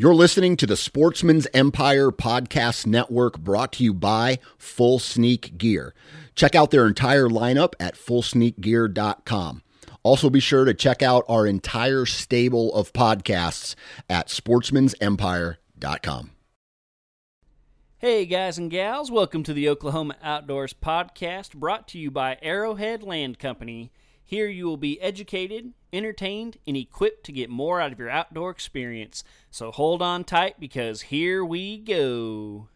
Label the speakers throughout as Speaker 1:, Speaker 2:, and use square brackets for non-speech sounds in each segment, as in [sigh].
Speaker 1: You're listening to the Sportsman's Empire Podcast Network brought to you by Full Sneak Gear. Check out their entire lineup at fullsneakgear.com. Also, be sure to check out our entire stable of podcasts at sportsmansempire.com.
Speaker 2: Hey, guys and gals, welcome to the Oklahoma Outdoors Podcast brought to you by Arrowhead Land Company. Here you will be educated, entertained, and equipped to get more out of your outdoor experience. So hold on tight because here we go.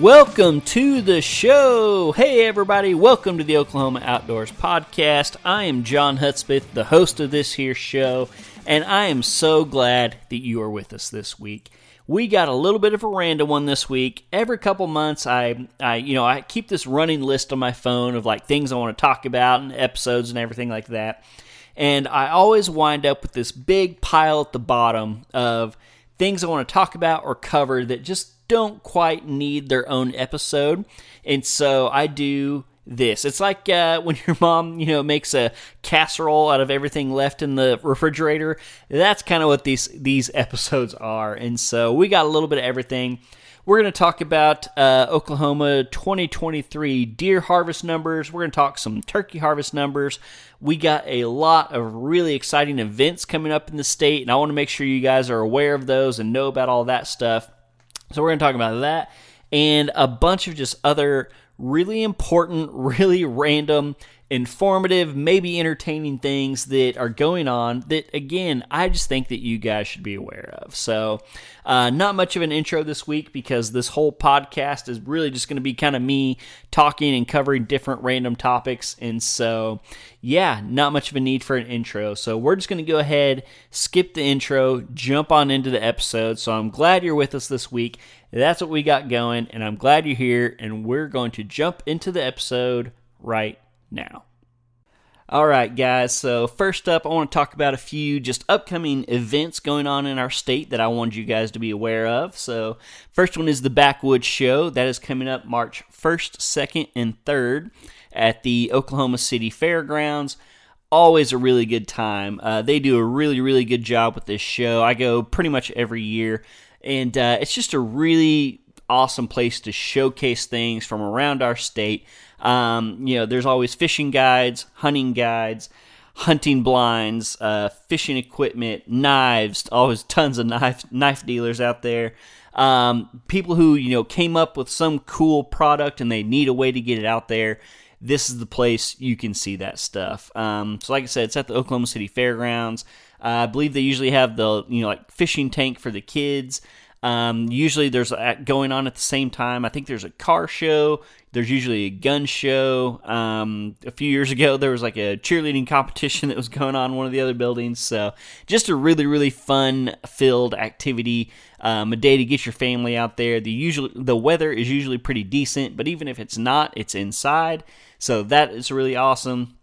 Speaker 2: Welcome to the show. Hey, everybody. Welcome to the Oklahoma Outdoors Podcast. I am John Hudspeth, the host of this here show, and I am so glad that you are with us this week. We got a little bit of a random one this week. Every couple months, I, I, you know, I keep this running list on my phone of like things I want to talk about and episodes and everything like that. And I always wind up with this big pile at the bottom of things I want to talk about or cover that just don't quite need their own episode. And so I do this. It's like uh, [laughs] when your mom, you know, makes a casserole out of everything left in the refrigerator. That's kind of what these these episodes are. And so we got a little bit of everything. We're going to talk about uh, Oklahoma 2023 deer harvest numbers. We're going to talk some turkey harvest numbers. We got a lot of really exciting events coming up in the state, and I want to make sure you guys are aware of those and know about all that stuff. So we're going to talk about that and a bunch of just other really important, [laughs] really random, informative, maybe entertaining things that are going on that, again, I just think that you guys should be aware of. So, uh, not much of an intro this week because this whole podcast is really just going to be kind of me talking and covering different random topics. And so, yeah, not much of a need for an intro. So, we're just going to go ahead, skip the intro, jump on into the episode. So, I'm glad you're with us this week. That's what we got going, and I'm glad you're here. And we're going to jump into the episode right now. All right, guys. So, first up, I want to talk about a few just upcoming events going on in our state that I wanted you guys to be aware of. So, first one is the Backwoods Show. That is coming up March 1st, 2nd, and 3rd at the Oklahoma City Fairgrounds. Always a really good time. Uh, they do a really, really good job with this show. I go pretty much every year, and uh, it's just a really awesome place to showcase things from around our state. Um, you know, there's always fishing guides, hunting guides, hunting blinds, uh, fishing equipment, knives. Always [laughs] tons of knife knife dealers out there. Um, people who you know came up with some cool product and they need a way to get it out there. This is the place you can see that stuff. Um, so, like I said, it's at the Oklahoma City Fairgrounds. Uh, I believe they usually have the you know like fishing tank for the kids. Um, usually there's a, going on at the same time. I think there's a car show. There's usually a gun show. Um, a few years ago, there was like a cheerleading [laughs] competition that was going on in one of the other buildings. So just a really, really fun filled activity. Um, a day to get your family out there. The usual the weather is usually pretty decent, but even if it's not, it's inside. So that is really awesome.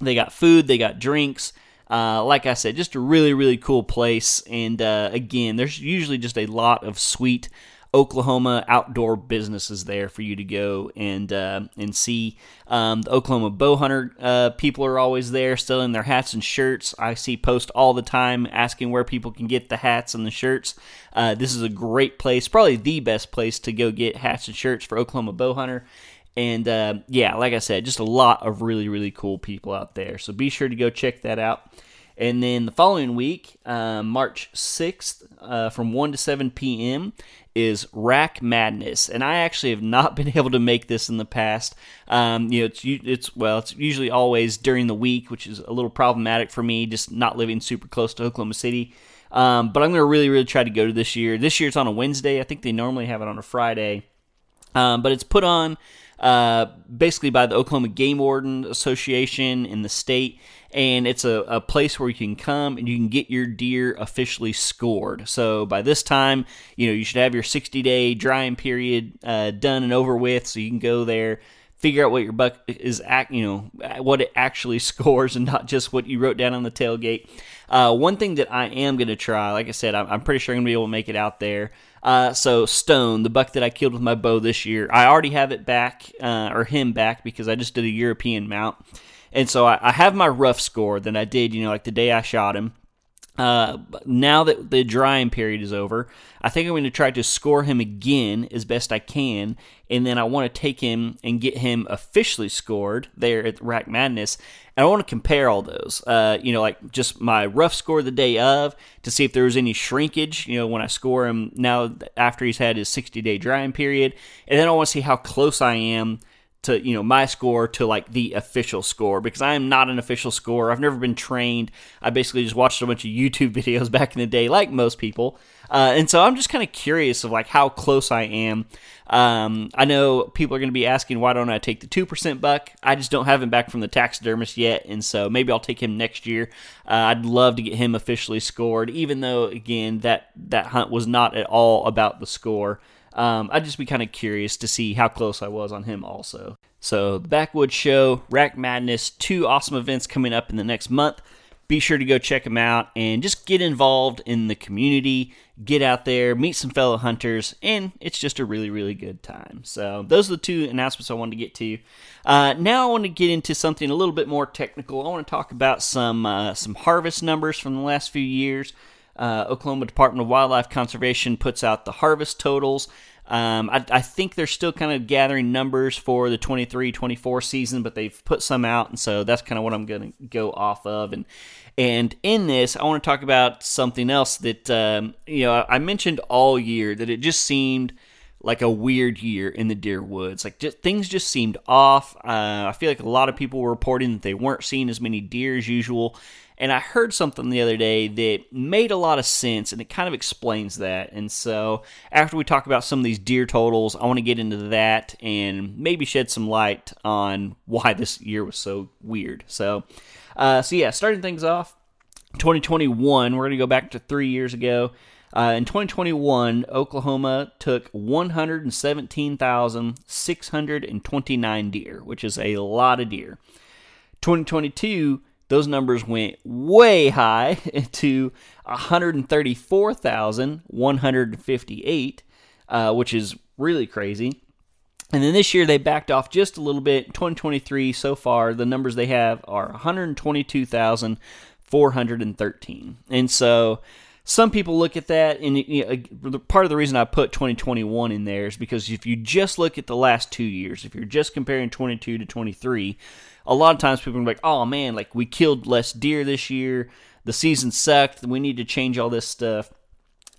Speaker 2: They got food. They got drinks. Uh, like I said, just a really, really cool place. And uh, again, there's usually just a lot of sweet Oklahoma outdoor businesses there for you to go and uh, and see. Um, the Oklahoma bow hunter uh, people are always there, selling their hats and shirts. I see posts all the time asking where people can get the hats and the shirts. Uh, this is a great place, probably the best place to go get hats and shirts for Oklahoma bow hunter. And uh, yeah, like I said, just a lot of really, really cool people out there. So be sure to go check that out. And then the following week, uh, March 6th, uh, from 1 to 7 p.m., is Rack Madness. And I actually have not [laughs] been able to make this in the past. Um, you know, it's, it's, well, it's usually always during the week, which is a little problematic for me, just not living super close to Oklahoma City. Um, but I'm going to really, really try to go to this year. This year it's on a Wednesday. I think they normally have it on a Friday. Um, but it's put on uh, basically by the Oklahoma Game Warden Association in the state. And it's a, a place where you can come and you can get your deer officially scored. So by this time, you know, you should have your 60 day drying period uh, done and over with. So you can go there, figure out what your buck is, act, you know, what it actually [laughs] scores and not just what you wrote down on the tailgate. Uh, one thing that I am going to try, like I said, I'm, I'm pretty sure I'm going to be able to make it out there. Uh, so Stone, the buck that I killed with my bow this year, I already have it back, uh, or him back, because I just did a European mount, and so I, I have my rough score that I did, you know, like the day I shot him. Uh, now that the drying period is over, I think I'm going to try to score him again as best I can, and then I want to take him and get him officially scored there at Rack Madness. And I want to compare all those, uh, you know, like just my rough score the day of to see if there was any shrinkage, you know, when I score him now after he's had his 60 day drying period, and then I want to see how close I am to you know my score to like the official score because I am not an official scorer. I've never been trained. I basically just watched a bunch of YouTube [laughs] videos back in the day, like most people, uh, and so I'm just kind of curious of like how close I am. Um, I know people are going to be asking why don't I take the two percent buck? I just don't have him back from the taxidermist yet, and so maybe I'll take him next year. Uh, I'd love to get him officially scored, even though again that that hunt was not at all about the score. Um, I'd just be kind of curious to see how close I was on him also. So, the Backwoods Show, Rack Madness, two awesome events coming up in the next month. Be sure to go check them out and just get involved in the community. Get out there, meet some fellow hunters, and it's just a really, really good time. So, those are the two announcements I wanted to get to. Uh, now, I want to get into something a little bit more technical. I want to talk about some uh, some harvest numbers from the last few years. Uh, Oklahoma Department of Wildlife Conservation puts out the harvest totals. Um, I, I, think they're still kind of gathering numbers for the 23 24 season, but they've put some out, and so that's kind of what I'm going to go off of. And and in this, I want to talk about something else that um, you know I mentioned all year that it just seemed like a weird year in the deer woods. Like just, things just seemed off. Uh, I feel like a lot of people were reporting that they weren't seeing as many deer as usual. And I heard something the other day that made a lot of sense and it kind of explains that. And so, after we talk about some of these deer totals, I want to get into that and maybe shed some light on why this year was so weird. So, uh, so yeah, starting things off, 2021, we're going to go back to three years ago. Uh, in 2021, Oklahoma took 117,629 deer, which is a lot of deer. 2022, those numbers went way high [laughs] to 134,158, uh, which is really crazy. And then this year they backed off just a little bit. 2023 so far, the numbers they have are 122,413. And so some people look at that, and you know, part of the reason I put 2021 in there is because if you just look at the last two years, if you're just comparing 22 to 23, a lot of times people are like, "Oh man, like we killed less deer this year. The season sucked. We need to change all this stuff."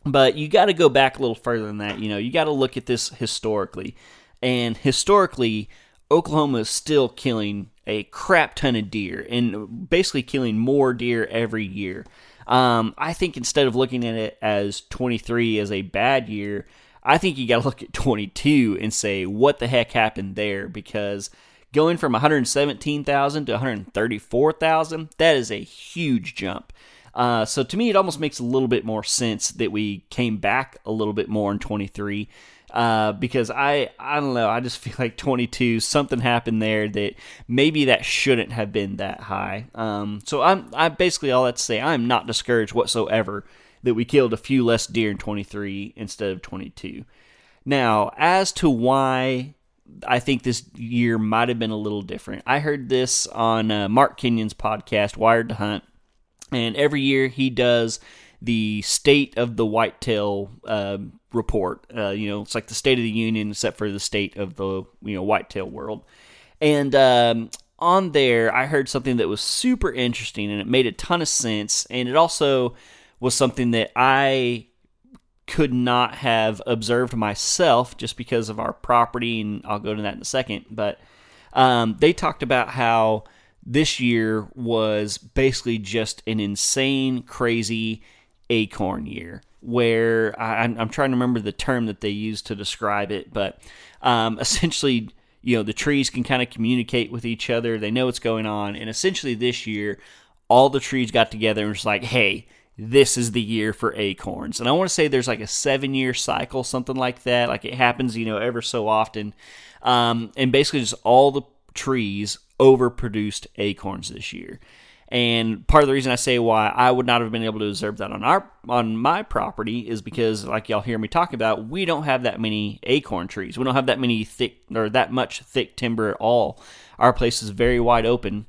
Speaker 2: But you got to go back a little further than that. You know, you got to look at this historically, and historically, Oklahoma is still killing a crap ton of deer and basically killing more deer every year. Um, I think instead of looking at it as 23 as a bad year, I think you got to look at 22 and say, what the heck happened there? Because going from 117,000 to 134,000, that is a huge jump. Uh, so to me, it almost makes a little bit more sense that we came back a little bit more in 23 uh, because I I don't know I just [laughs] feel like 22 something happened there that maybe that shouldn't have been that high. Um, so I'm I basically all that to say I'm not discouraged whatsoever that we killed a few less deer in 23 instead of 22. Now as to why I think this year might have been a little different. I heard this on uh, Mark Kenyon's podcast Wired to Hunt, and every year he does the state of the whitetail uh, report. Uh, you know, it's like the State of the Union, except for the state of the you know whitetail world. And um, on there, I heard something that was super interesting, and it made a ton of sense. And it also was something that I could not have observed myself just because of our property, and I'll go to that in a second. But um, they talked about how this year was basically just an insane, crazy acorn year where I, am trying to remember the term that they used to describe it, but um, [laughs] essentially, you know, the trees can kind of communicate with each other. They know what's going on, and essentially this year, all the trees got together and was like, "Hey, this is the year for acorns." And I want to say there's like a seven-year cycle, something like that. Like it happens, you know, ever so often, um, and basically just all the trees overproduced acorns this year. And part of the reason I say why I would not have been able to observe that on our on my property is because, like y'all hear me talk about, we don't have that many acorn trees. We don't have that many thick or that much thick timber at all. Our place is very wide open,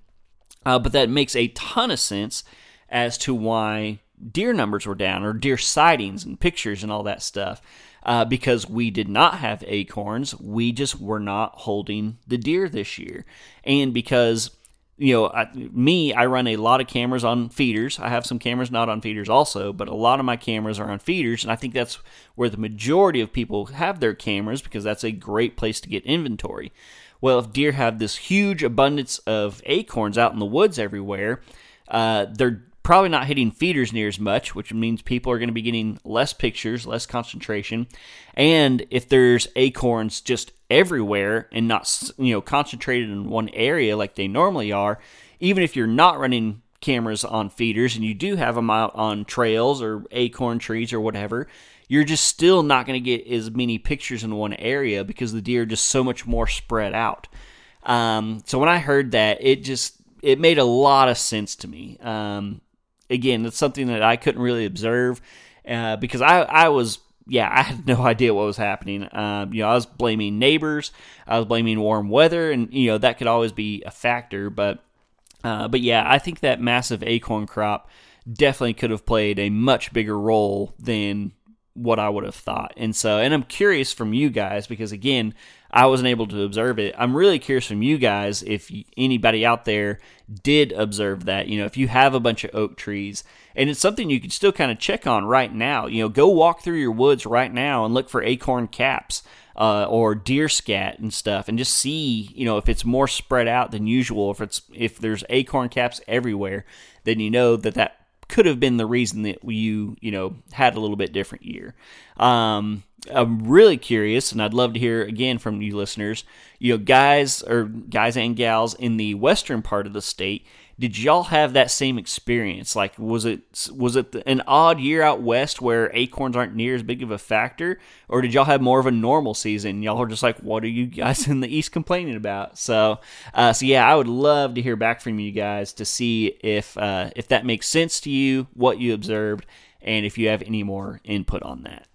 Speaker 2: uh, but that makes a ton of sense as to why deer numbers were down or deer sightings and pictures and all that stuff. Uh, because we did not have acorns, we just were not holding the deer this year, and because you know, I, me, I run a lot of cameras on feeders. I have some cameras not on feeders also, but a lot of my cameras are on feeders, and I think that's where the majority of people have their cameras because that's a great place to get inventory. Well, if deer have this huge abundance of acorns out in the woods everywhere, uh, they're probably not hitting feeders near as much, which means people are going to be getting less pictures, less concentration. And if there's acorns just everywhere and not you know concentrated in one area like they normally are, even if you're not running cameras on feeders and you do have them out on trails or acorn trees or whatever, you're just still not going to get as many pictures in one area because the deer are just so much more spread out. Um, so when I heard that, it just it made a lot of sense to me. Um, again, it's something that I couldn't really observe uh, because I, I was, yeah, [laughs] I had no idea what was happening. Um, you know, I was blaming neighbors, I was blaming warm weather, and you know that could always be a factor. But, uh, but yeah, I think that massive acorn crop definitely could have played a much bigger role than what I would have thought. And so, and I'm curious from you guys because again, I wasn't able to observe it. I'm really curious from you guys if anybody out there did observe that. You know, if you have a bunch of oak trees, and it's something you can still kind of check on right now. You know, go walk through your woods right now and look for acorn caps. Uh, or deer scat and stuff, and just see, you know, if it's more spread out than usual. If it's if there's acorn caps everywhere, then you know that that could have been the reason that you you know had a little bit different year. Um, I'm really curious, and I'd love to hear again from you listeners. You know, guys or guys and gals in the western part of the state, did y'all have that same experience? Like, was it was it an odd year out west where acorns aren't near as big of a factor, or did y'all have more of a normal season? Y'all are just like, what are you guys [laughs] in the east complaining about? So, uh, so yeah, I would love to hear back from you guys to see if uh, if that makes sense to you, what you observed, and if you have any more input on that.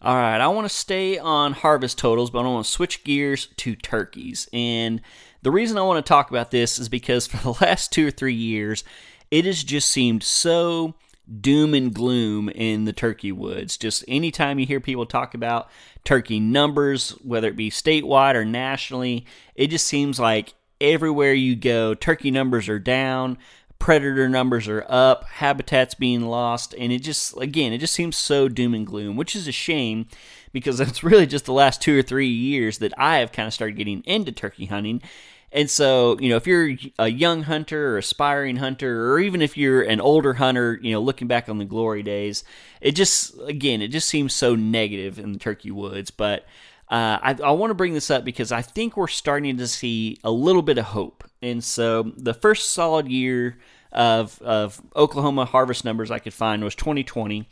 Speaker 2: All right, I want to stay on harvest totals, but I want to switch gears to turkeys. And the reason I want to talk about this is because for [laughs] the last two or three years, it has just seemed so doom and gloom in the turkey woods. Just anytime you hear people talk about turkey numbers, whether it be statewide or nationally, it just seems like everywhere you go, turkey numbers are down predator numbers are up, habitats being lost, and it just again it just seems so doom and gloom, which is a shame because [laughs] it's really just the last two or three years that I have kind of started getting into turkey hunting. And so, you know, if you're a young hunter or aspiring hunter, or even if you're an older hunter, you know, looking back on the glory days, it just, again, it just seems so negative in the turkey woods. But uh, I, I want to bring this up because I think we're starting to see a little bit of hope. And so the first solid year of, of Oklahoma harvest numbers I could find was 2020.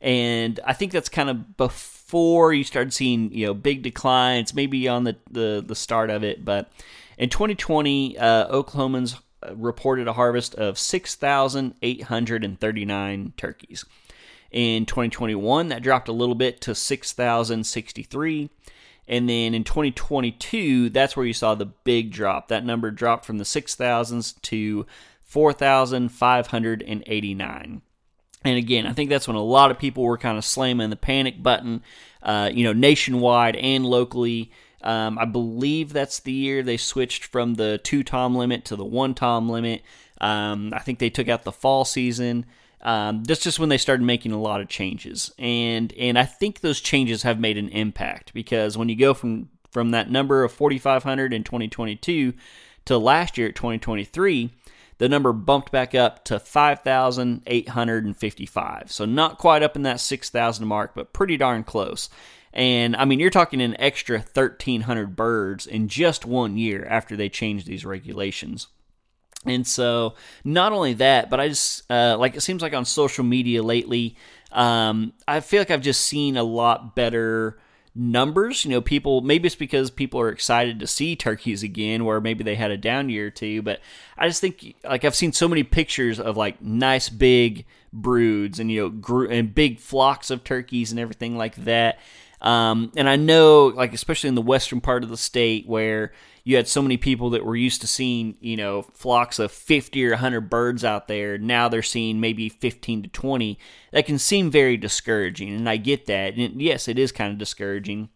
Speaker 2: And I think that's kind of before you started seeing, you know, big declines, maybe on the, the, the start of it. But in 2020, uh, Oklahomans reported a harvest of 6,839 turkeys. In 2021, that dropped a little bit to 6,063. And then in 2022, that's where you saw the big drop. That number dropped from the 6,000s to 4,589. And again, I think that's when a lot of people were kind of slamming the panic button, uh, you know, nationwide and locally. Um, I believe that's the year they switched from the two tom limit to the one tom limit. Um, I think they took out the fall season. Um, that's just when they started making a lot of changes, and and I think those changes have made an impact because when you go from from that number of 4,500 in 2022 to last year at 2023, the number bumped back up to 5,855. So not quite up in that 6,000 mark, but pretty darn close. And I mean, you're talking an extra 1,300 birds in just one year after they changed these regulations. And so, not only that, but I just uh, like it seems like on social media lately, um, I feel like I've just seen a lot better numbers. You know, people maybe it's because people are excited to see turkeys again, where maybe they had a down year or two. But I just think like I've seen so many pictures of like nice big broods and you know and big flocks of turkeys and everything like that. Um, and I know, like especially in the western part of the state, where you had so many people that were used to seeing, you know, flocks of 50 or 100 birds out there. Now they're seeing maybe 15 to 20. That can seem very discouraging, and I get that. And yes, it is kind of discouraging.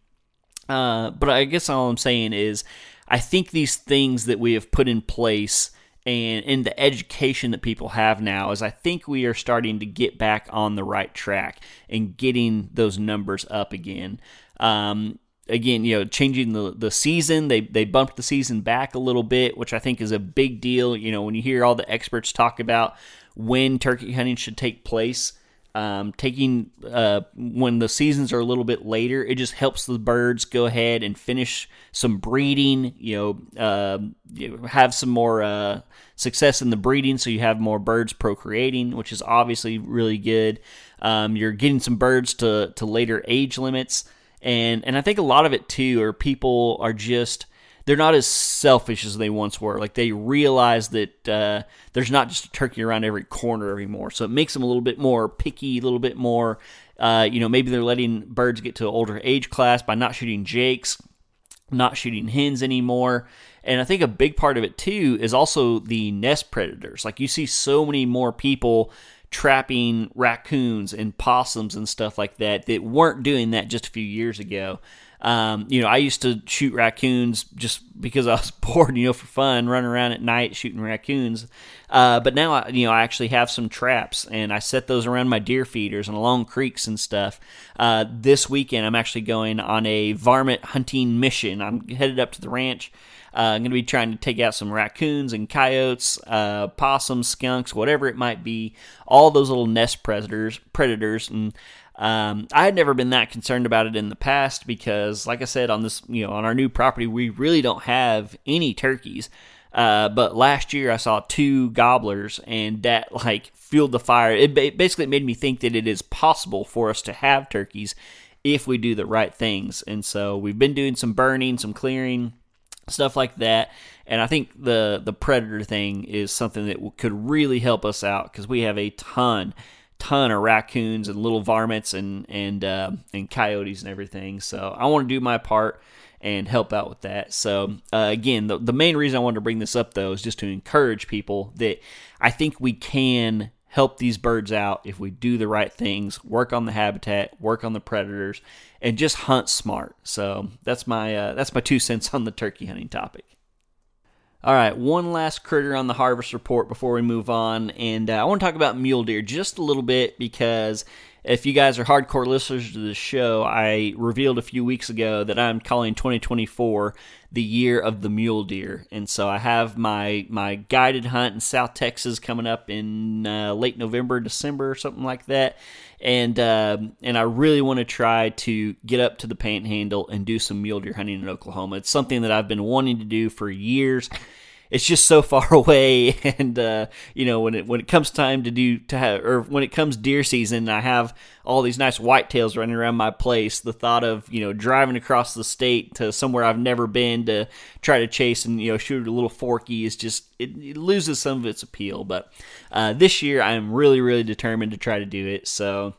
Speaker 2: Uh, but I guess all I'm saying is, I think these things that we have put in place and in the education that people have now is I think we are starting to get back on the right track and getting those numbers up again. Um, again, you know, changing the the season. They they bumped the season back a little bit, which I think is a big deal. You know, when you hear all the experts talk about when turkey hunting should take place, um, taking uh, when the seasons are a little bit later, it just helps the birds go ahead and finish some breeding. You know, uh, have some more uh, success in the breeding, so you have more birds procreating, which is obviously really good. Um, you're getting some birds to to later age limits and and I think a lot of it too are people are just they're not as selfish as they once were. Like they realize that uh, there's not just a turkey around every corner anymore, so it makes them a little bit more picky, a little bit more. Uh, you know, maybe they're letting birds get to an older age class by not shooting jakes, not shooting hens anymore. And I think a big part of it too is also the nest predators. Like you see so many more people trapping raccoons and possums and stuff like that that weren't doing that just a few years ago. Um, you know, I used to shoot raccoons just because I was [laughs] bored, you know, for fun, running around at night shooting raccoons. Uh, but now, I, you know, I actually have some traps and I set those around my deer feeders and along creeks and stuff. Uh, this weekend, I'm actually going on a varmint hunting mission. I'm headed up to the ranch uh, I'm going to be trying to take out some raccoons and coyotes, uh, possums, skunks, whatever it might be. All those little nest predators, predators, and um, I had never been that concerned about it in the past because, like I said, on this, you know, on our new property, we really don't have any turkeys. Uh, but last year I saw two gobblers, and that like fueled the fire. It basically made me think that it is possible for us to have turkeys if we do the right things. And so we've been doing some burning, some clearing, stuff like that. And I think the the predator thing is something that could really help us out because we have a ton, ton of raccoons and little varmints and and uh, and coyotes and everything. So I want to do my part and help out with that. So uh, again, the the main reason I wanted to bring this up though is just to encourage people that I think we can help these birds out if we do the right things, work on the habitat, work on the predators, and just hunt smart. So that's my uh, that's my two cents on the turkey hunting topic. All right, one last critter on the harvest report before we move on, and uh, I want to talk about mule deer just a little bit because if you guys are hardcore listeners to the show, I revealed a few weeks ago that I'm calling 2024 the year of the mule deer, and so I have my my guided hunt in South Texas coming up in uh, late November, December, or something like that, and uh, and I really want to try to get up to the Panhandle and do some mule deer hunting in Oklahoma. It's something that I've been wanting to do for years it's just so [laughs] far away and uh, you know when it when it comes time to do to have or when it comes deer season I have all these nice whitetails running around my place. The thought of you know driving across the state to somewhere I've never been to try to chase and you know shoot a little forky is just it, it loses some of its appeal. But uh, this year I'm really really determined to try to do it. So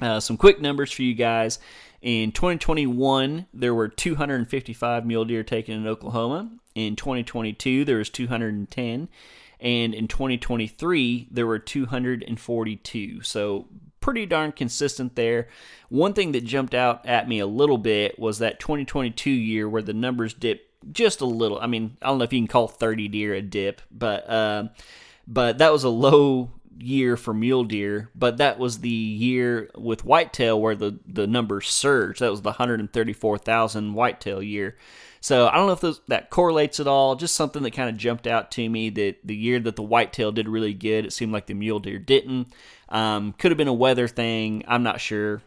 Speaker 2: uh, some quick numbers for you guys in 2021, there were 255 mule deer taken in Oklahoma. In 2022, there was 210, and in 2023, there were 242. So pretty darn consistent there. One thing that jumped out at me a little bit was that 2022 year where the numbers dipped just a little. I mean, I don't know if you can call 30 deer a dip, but uh, but that was a low year for mule deer, but that was the year with whitetail where the the numbers surged. That was the 134,000 whitetail year. So I don't know if those, that correlates at all. Just something that kind of jumped out to me that the year that the whitetail did really good, it seemed like the mule deer didn't. Um, could have been a weather thing. I'm not sure,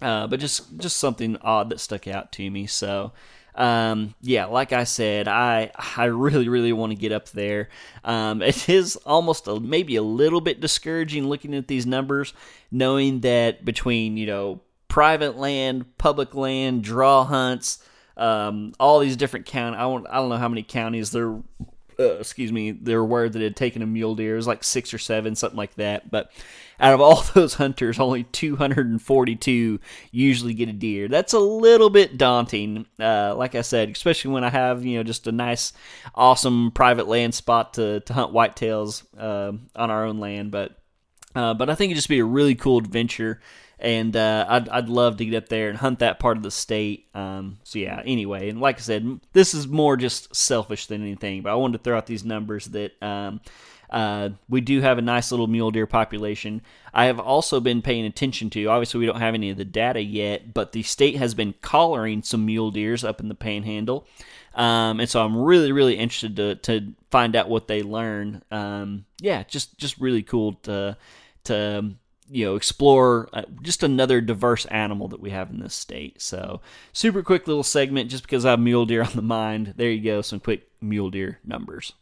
Speaker 2: uh, but just just something odd that stuck out to me. So. Um, yeah, like I said, I I really really want to get up there. Um, it is almost a, maybe a little bit discouraging looking at these numbers, knowing that between you know private land, public land, draw hunts, um, all these different counties. I, don't I don't know how many counties there uh, excuse me, there were that had taken a mule deer. It was like six or seven, something like that. But out of all [laughs] those hunters, only 242 usually get a deer. That's a little bit daunting. Uh, like I said, especially when I have you know just a nice, awesome private land spot to to hunt whitetails uh, on our own land. But uh, but I think it'd just be a really cool adventure and uh, I'd, I'd love to get up there and hunt that part of the state. Um, so yeah, anyway, and like I said, this is more just selfish than anything, but I wanted to throw out these numbers that um, uh, we do have a nice little mule deer population. I have also been paying attention to. Obviously, we don't have any of the data yet, but the state has been collaring some mule deers up in the Panhandle. Um, and so I'm really, really interested to, to find out what they learn. Um, yeah, just just really cool to to you know explore uh, just another diverse animal that we have in this state. So super quick little segment just because I have mule deer on the mind. There you go, some quick mule deer numbers.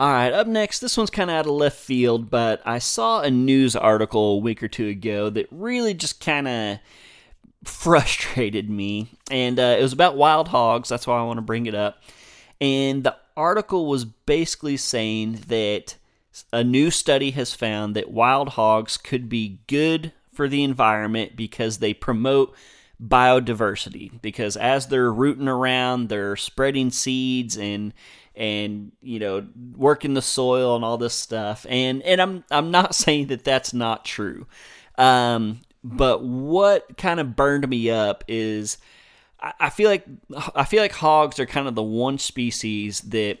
Speaker 2: All right, up next, this one's kind of out of left field, but I saw a news article a week or two ago that really just kind of frustrated me. And uh, it was about wild hogs. That's why I want to bring it up. And the article was basically saying that a new study has found that wild hogs could be good for the environment because they promote biodiversity because as they're rooting around they're spreading seeds and and you know working the soil and all this stuff. And and I'm I'm not [laughs] saying that that's not true. Um but what kind of burned me up is I, I feel like I feel like hogs are kind of the one species that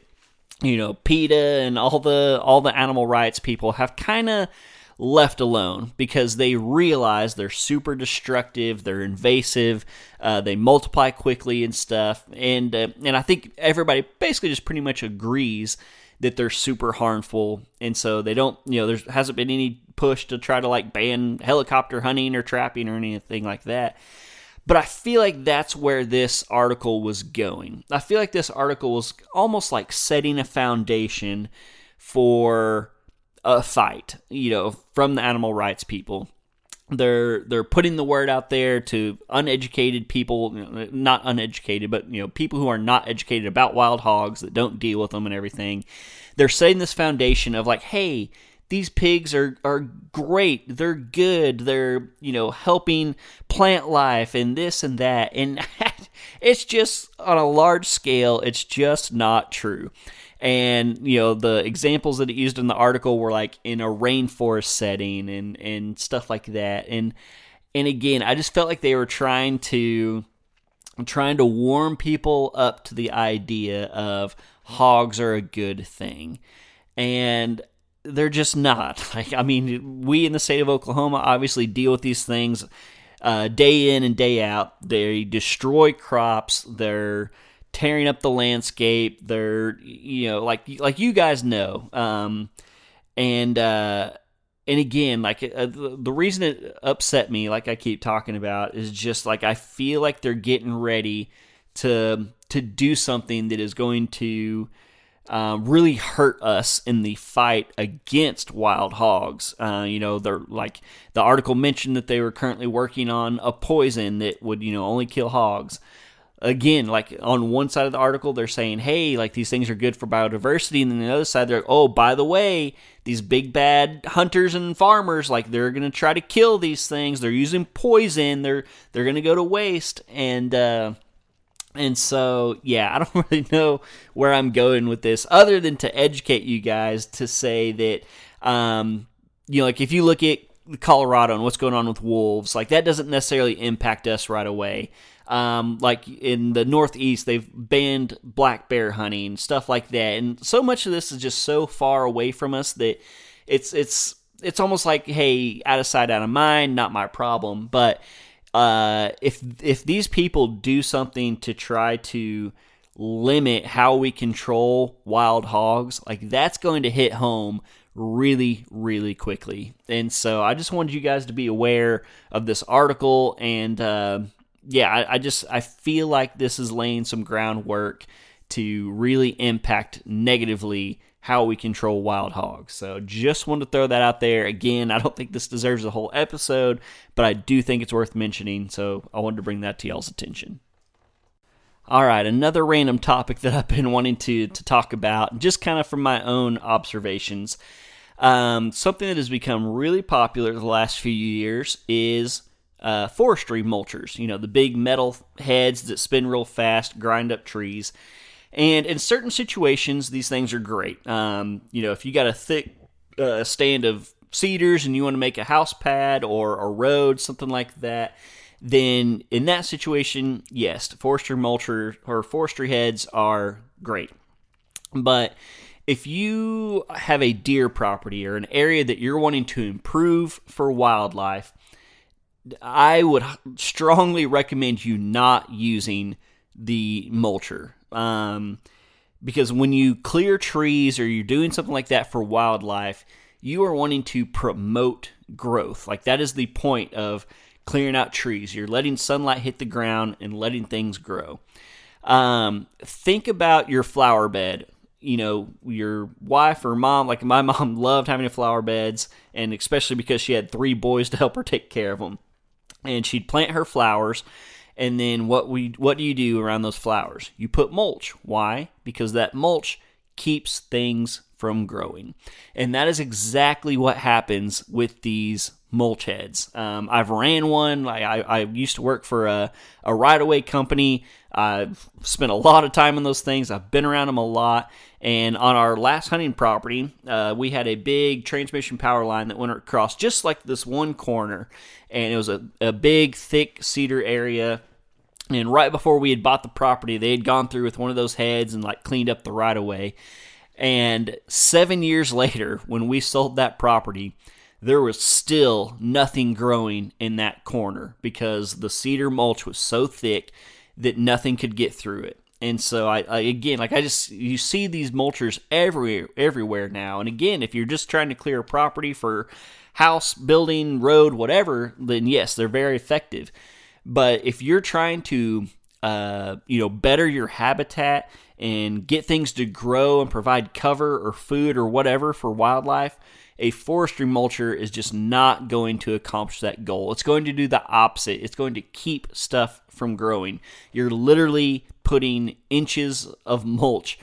Speaker 2: you know, PETA and all the all the animal rights people have kind of left alone because they realize they're super destructive, they're invasive, uh, they multiply quickly and stuff, and uh, and I think everybody basically just pretty much agrees that they're super harmful, and so they don't, you know, there hasn't been any push to try to like ban helicopter hunting or trapping or anything like that. But I feel like that's where this article was going. I feel like this article was almost like setting a foundation for a fight, you know, from the animal rights people. They're they're putting the word out there to uneducated people, not uneducated, but you know, people who are not educated about wild hogs that don't deal with them and everything. They're setting this foundation of like, hey, these pigs are are great. They're good. They're, you know, helping plant life and this and that. And [laughs] it's just on a large scale, it's just not true. And, you know, the examples that it used in the article were like in a rainforest setting and and stuff like that. And and again, I just felt like they were trying to trying to warm people up to the idea of hogs are a good thing. And they're just not. [laughs] Like, I mean, we in the state of Oklahoma obviously deal with these things uh, day in and day out. They destroy crops. They're tearing up the landscape. They're you know like like you guys know. Um, and uh, and again, like uh, the, the reason it upset me, like I keep talking about, is just like I feel like they're getting ready to to do something that is going to um, really hurt us in the fight against wild hogs. Uh, you know, they're like the article mentioned that they were currently working on a poison that would, you know, only kill hogs. Again, like on one side of the article, they're saying, hey, like these things are good for biodiversity. And then the other side, they're, oh, by the way, these big bad hunters and farmers, like they're going to try to kill these things. They're using poison. They're, they're going to go to waste. And, uh, and so, yeah, I don't [laughs] really know where I'm going with this other than to educate you guys to say that, um, you know, like if you look at Colorado and what's going on with wolves, like that doesn't necessarily impact us right away. Um, like in the Northeast, they've banned black bear hunting, stuff like that, and so much of this is just so far away from us that it's it's it's almost like, hey, out of sight, out of mind, not my problem. But uh, if if these people do something to try to limit how we control wild hogs, like that's going to hit home really, really quickly. And so I just wanted you guys to be aware of this article. And uh, yeah, I, I just I feel like this is laying some groundwork to really impact negatively how we control wild hogs. So just wanted to throw that out there. Again, I don't think this deserves a whole episode, but I do think it's worth mentioning. So I wanted to bring that to y'all's attention. All right, another random topic that I've been wanting to to talk about, just kind of from my own observations. Um, something that has become really popular the last few years is uh, forestry mulchers. You know, the big metal heads that spin real fast, grind up trees. And in certain situations, these things are great. Um, you know, if you got a thick uh, stand of cedars and you want to make a house pad or a road, something like that, then in that situation, yes, forestry mulcher or forestry heads are great. But if you have a deer property or an area that you're wanting to improve for wildlife, I would strongly recommend you not using the mulcher. Um, because when you clear trees or you're doing something like that for wildlife, you are wanting to promote growth. Like that is the point of clearing out trees. You're letting sunlight hit the ground and letting things grow. Um, think about your flower bed. You know, your wife or mom, like my [laughs] mom loved having flower beds, and especially because she had three boys to help her take care of them. And she'd plant her flowers and then what we what do you do around those flowers? You put mulch. Why? Because that mulch keeps things from growing. And that is exactly what happens with these mulch heads. Um, I've ran one. I, I, I, used to work for a, a right away company. I've spent a lot of time on those things. I've been around them a lot. And on our last hunting property, uh, we had a big transmission power line that went across just like this one corner. And it was a, a big, thick cedar area and right before we had bought the property, they had gone through with one of those heads and like cleaned up the right of way. And seven years later, when we sold that property, there was still nothing growing in that corner because the cedar mulch was so thick that nothing could get through it. And so I, I, again like I just you see these mulchers everywhere everywhere now. And again, if you're just trying to clear a property for house, building, road, whatever, then yes, they're very effective. But if you're trying to, uh, you know, better your habitat and get things to grow and provide cover or food or whatever for wildlife, a forestry mulcher is just not going to accomplish that goal. It's going to do the opposite. It's going to keep stuff from growing. You're literally putting inches of mulch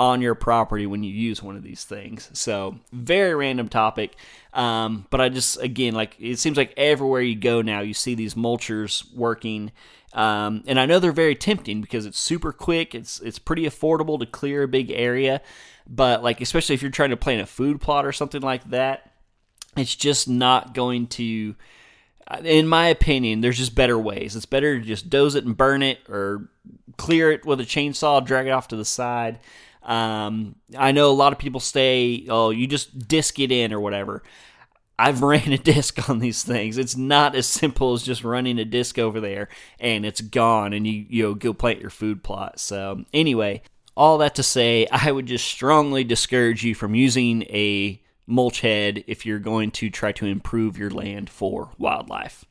Speaker 2: on your property when you use one of these things. So, very random topic. Um, but I just, again, like it seems like everywhere you go now, you see these mulchers working. Um, and I know they're very tempting because it's super quick. It's it's pretty affordable to clear a big area, but like especially if you're trying to plant a food plot or something like that, it's just not going to. In my opinion, there's just better ways. It's better to just doze it and burn it, or clear it with a chainsaw, drag it off to the side. Um, I know a lot of people say, "Oh, you just disc it in or whatever." I've [laughs] ran a disc on these things. It's not as simple as just running a disc over there and it's gone and you you know, go plant your food plot. So anyway, all that to say, [laughs] I would just strongly discourage you from using a mulch head if you're going to try to improve your land for wildlife.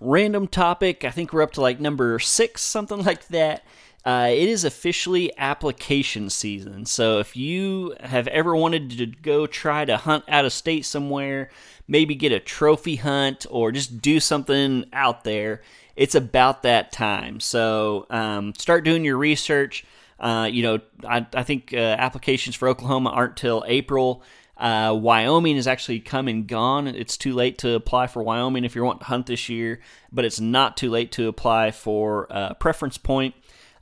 Speaker 2: Random topic, I think we're up to like number six, something [laughs] like that. Uh, it is officially application season. So if you have ever wanted to go try to hunt out of state somewhere, maybe get a trophy hunt or just do something out there, it's about that time. So um, start doing your research. Uh, you know, I, I think uh, applications for Oklahoma aren't till April. Uh, Wyoming is actually come and gone. It's too late to apply for Wyoming if you want to hunt this year, but it's not too late to apply for uh, preference point.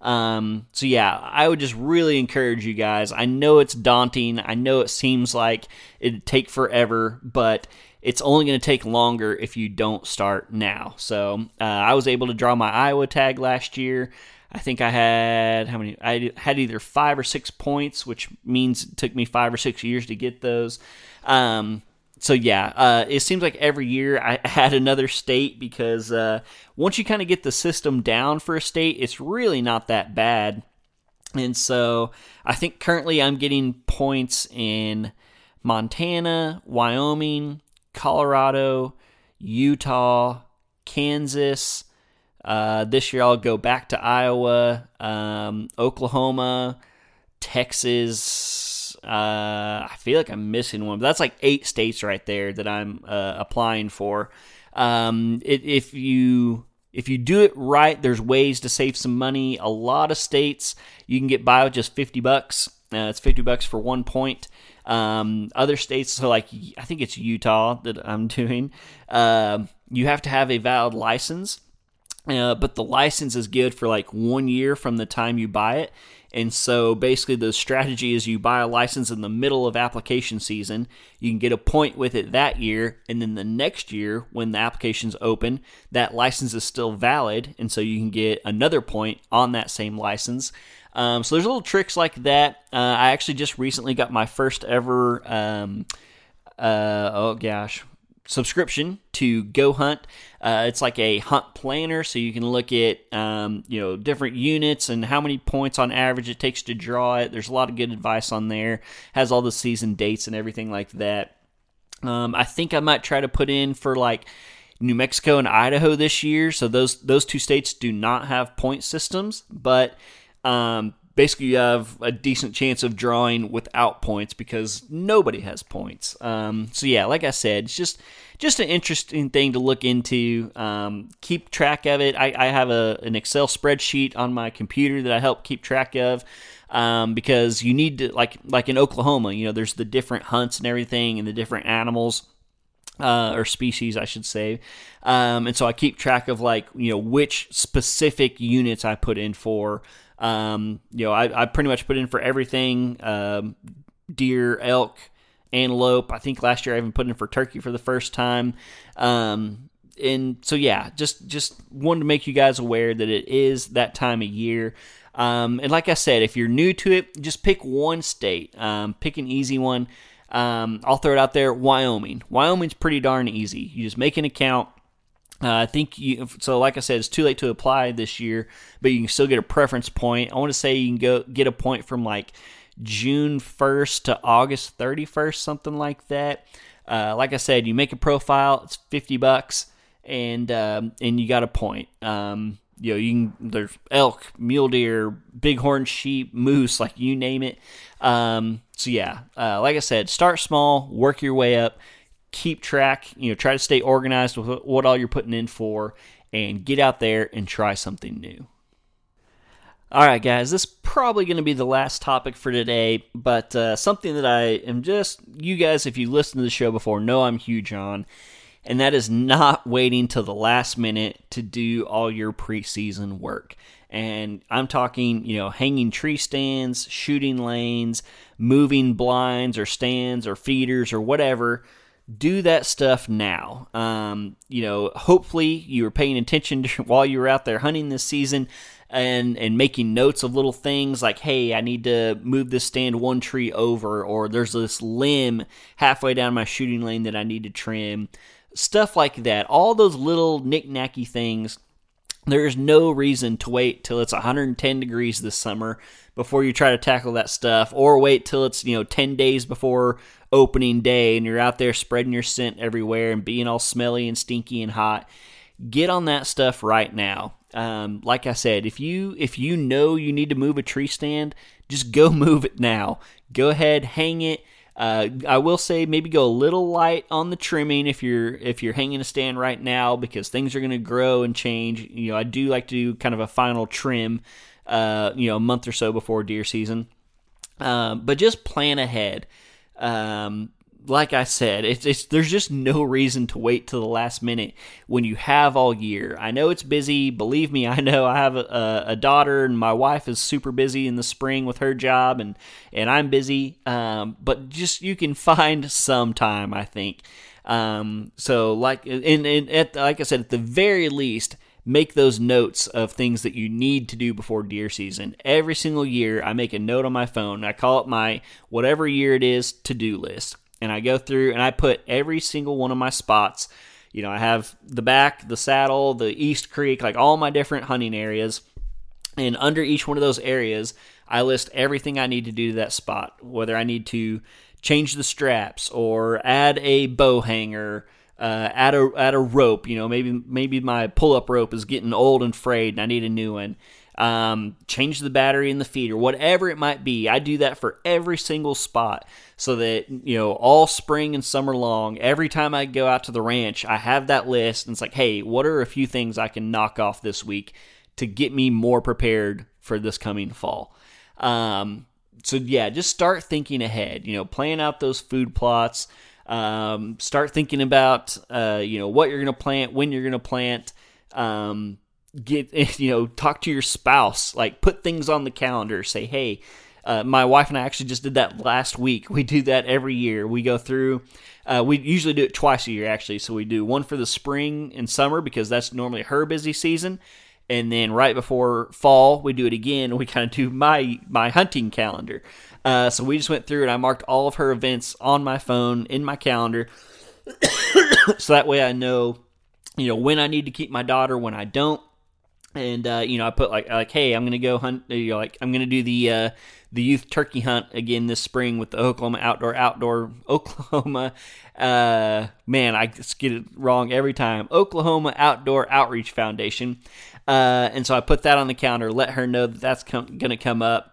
Speaker 2: Um, so yeah, I would just really encourage you guys. I know it's daunting. I know it seems like it'd take forever, but it's only going to take longer if you don't start now. So uh, I was able to draw my Iowa tag last year. I think I had how many? I had either five or six points, which means it took me five or six years to get those. Um, so yeah, uh, it seems like every year I [laughs] had another state because uh, once you kind of get the system down for a state, it's really not that bad. And so I think currently I'm getting points in Montana, Wyoming, Colorado, Utah, Kansas. Uh, this year I'll go back to Iowa, um, Oklahoma, Texas. Uh, I feel like I'm missing one, but that's like eight states right there that I'm uh, applying for. Um, it, if you if you do it right, there's ways to save some money. A lot of states you can get by with just 50 bucks. Uh, it's 50 bucks for one point. Um, other states, so like I think it's Utah that I'm [laughs] doing, uh, you have to have a valid license. Uh, but the license is good for like one year from the time you buy it. And so basically, the strategy is you buy a license in the middle of application season. You can get a point with it that year. And then the next year, when the application's open, that license is still valid. And so you can get another point on that same license. Um, so there's little tricks like that. Uh, I actually just recently got my first ever, um, uh, oh gosh, subscription to Go Hunt. Uh, it's like a hunt planner, so you can look at um, you know different units and how many points on average it takes to draw it. There's a lot of good advice on there. Has all the season dates and everything like that. Um, I think I might try to put in for like New Mexico and Idaho this year. So those those two states do not have point systems, but um, basically you have a decent chance of drawing without points because nobody has points. Um, so yeah, like I said, it's just just an interesting thing to look into. Um, keep track of it. I, I have a, an Excel spreadsheet on my computer that I help keep track of. Um, because you need to like like in Oklahoma, you know, there's the different hunts and everything, and the different animals. Uh, or species, I should say. Um, and so I keep track of like you know which specific units I put in for um, you know, I, I, pretty much put in for everything um, deer, elk, antelope. I think last year I even put in for turkey for the first time. Um, and so, yeah, just just wanted to make you guys aware that it is that time of year. Um, and like I said, if you're new to it, just pick one state. Um, pick an easy one. Um, I'll throw it out there Wyoming. Wyoming's pretty darn easy. You just make an account uh, I think you, so. Like I said, it's too late to apply this year, but you can still get a preference point. I want to say you can go get a point from like June 1st to August 31st, something like that. Uh, like I said, you make a profile, it's 50 bucks, and um, and you got a point. Um, you know, you can there's elk, mule deer, bighorn sheep, moose, like you name it. Um, so yeah, uh, like I said, start small, work your way up keep track, you know, try to stay organized with what all you're putting in for and get out there and try something new. All right, guys, this is probably going to be the last topic for today, but uh, something that I am just, you guys, if you listen to the show before, know I'm huge on, and that is not [laughs] waiting till the last minute to do all your preseason work. And I'm talking, you know, hanging tree stands, shooting lanes, moving blinds or stands or feeders or whatever do that stuff now. Um, you know, hopefully you were paying attention to, [laughs] while you were out there hunting this season and and making notes of little things like, hey, I need to move this stand one tree over, or there's this limb halfway down my shooting lane that I need to trim. Stuff like that. All those little knick-knacky things. There is no reason to wait till it's 110 degrees this summer before you try to tackle that stuff, or wait till it's you know 10 days before opening day and you're out there spreading your scent everywhere and being all smelly and stinky and hot, get on that stuff right now. Um, like I said, if you if you know you need to move a tree stand, just go [laughs] move it now. Go ahead, hang it. Uh, I will say maybe go a little light on the trimming if you're if you're hanging a stand right now because things are going to grow and change. You know, I do like to do kind of a final trim, uh, you know, a month or so before deer season. Uh, but just plan ahead. Um, like I said, it's, it's, there's just no reason to wait till the last minute when you have all year. I know it's busy. Believe me, I know. I have a, a daughter, and my wife is super busy in the spring with her job, and and I'm busy. Um, but just you can find some time, I think. Um, so like and, and at, like I said, at the very least, make those notes of things that you need to do before deer season. Every single year, I make a note on my phone. I call it my whatever year it is to do list. And I go through and I put every single one of my spots. You know, I have the back, the saddle, the East Creek, like all my different hunting areas. And under each one of those areas, I list everything I need to do to that spot, whether I need to change the straps or add a bow hanger uh, add a add a rope. You know, maybe maybe my pull up rope is getting old and frayed, and I need a new one. um, change the battery in the feeder, whatever it might be. I do that for every single spot so that, you know, all spring and summer long, every time I go out to the ranch, I have that list and it's like, hey, what are a few things I can knock off this week to get me more prepared for this coming fall? Um, so yeah, just start thinking ahead. You know, plan out those food plots. Um, start thinking about uh, you know what you're going to plant, when you're going to plant. Um, get [laughs] you know talk to your spouse, like put things on the calendar. Say, hey, uh, my wife and I actually just did that last week. We do that every year. We go through. Uh, we usually do it twice a year, actually. So we do one for the spring and summer because that's normally her busy season, and then right before fall we do it again. We kind of do my my hunting calendar. Uh, so we just went through and I marked all of her events on my phone in my calendar, [coughs] so that way I know, you know, when I need to keep my daughter, when I don't, and uh, you know I put like like hey I'm gonna go hunt you know, like I'm gonna do the uh, the youth turkey hunt again this spring with the Oklahoma outdoor outdoor [laughs] Oklahoma uh, man I just get it wrong every time. Oklahoma Outdoor Outreach Foundation. Uh, and so I put that on the calendar let her know that that's com- gonna come up.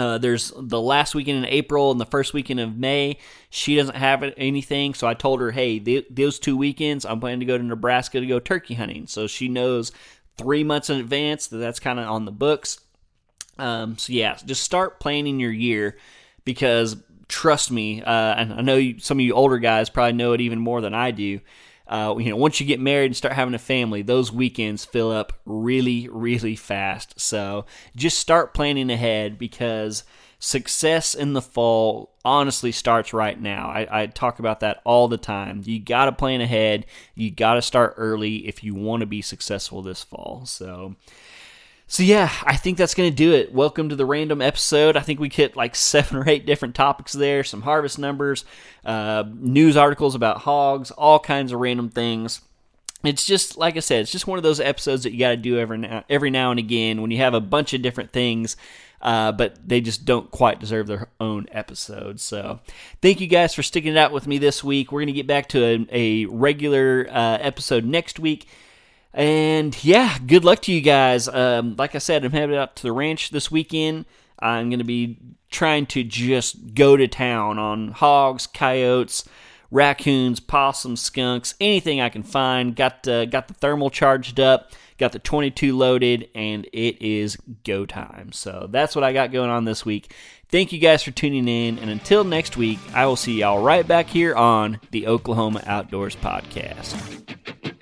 Speaker 2: Uh, there's the last weekend in April and the first weekend of May. She doesn't have anything, so I told her, "Hey, th- those two weekends, I'm planning to go to Nebraska to go turkey hunting." So she knows three months in advance that that's kind of on the books. Um, so yeah, just start planning your year because trust me, uh, and I know you, some of you older guys probably know it even more than I do. Uh, you know, once you get married and start having a family, those weekends fill up really, really fast. So just start planning ahead because success in the fall honestly starts right now. I, I talk about that all the time. You got to plan ahead. You got to start early if you want to be successful this fall. So, so yeah, I think that's going to do it. Welcome to the random episode. I think we hit like [laughs] seven or eight different topics there, some harvest numbers, uh, news articles about hogs, all kinds of random things. It's just like I said, it's just one of those episodes that you got to do every now, every now and again when you have a bunch of different things uh, but they just don't quite deserve their own episode. So, thank you guys for sticking it out with me this week. We're going to get back to a, a regular uh, episode next week. And yeah, good luck to you guys. Um, like I said, I'm headed out to the ranch this weekend. I'm going to be trying to just go to town on hogs, coyotes, raccoons, possums, skunks, anything I can find. Got uh, got the thermal charged up got the 22 loaded, and it is go time. So that's what I got going on this week. Thank you guys for tuning in, and until next week, I will see y'all right back here on the Oklahoma Outdoors Podcast.